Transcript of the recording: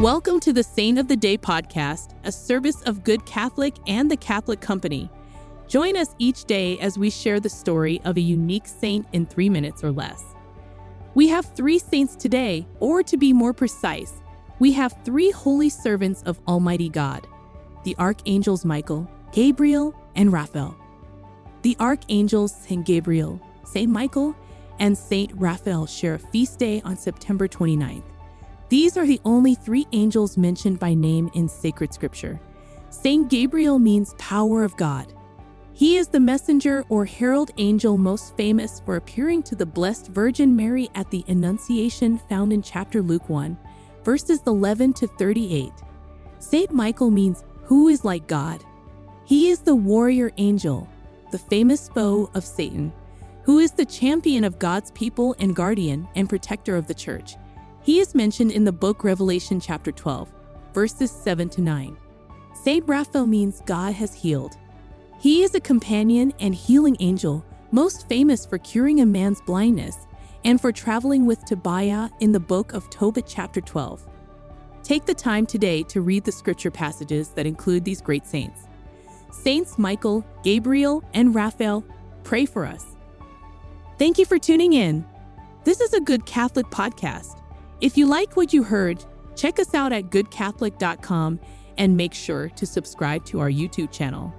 Welcome to the Saint of the Day podcast, a service of Good Catholic and the Catholic Company. Join us each day as we share the story of a unique saint in three minutes or less. We have three saints today, or to be more precise, we have three holy servants of Almighty God the archangels Michael, Gabriel, and Raphael. The archangels St. Gabriel, St. Michael, and St. Raphael share a feast day on September 29th. These are the only three angels mentioned by name in sacred scripture. St. Gabriel means power of God. He is the messenger or herald angel most famous for appearing to the Blessed Virgin Mary at the Annunciation found in chapter Luke 1, verses 11 to 38. St. Michael means who is like God. He is the warrior angel, the famous foe of Satan, who is the champion of God's people and guardian and protector of the church. He is mentioned in the book Revelation chapter 12, verses 7 to 9. Saint Raphael means God has healed. He is a companion and healing angel, most famous for curing a man's blindness and for traveling with Tobiah in the book of Tobit chapter 12. Take the time today to read the scripture passages that include these great saints. Saints Michael, Gabriel, and Raphael, pray for us. Thank you for tuning in. This is a Good Catholic podcast. If you like what you heard, check us out at goodcatholic.com and make sure to subscribe to our YouTube channel.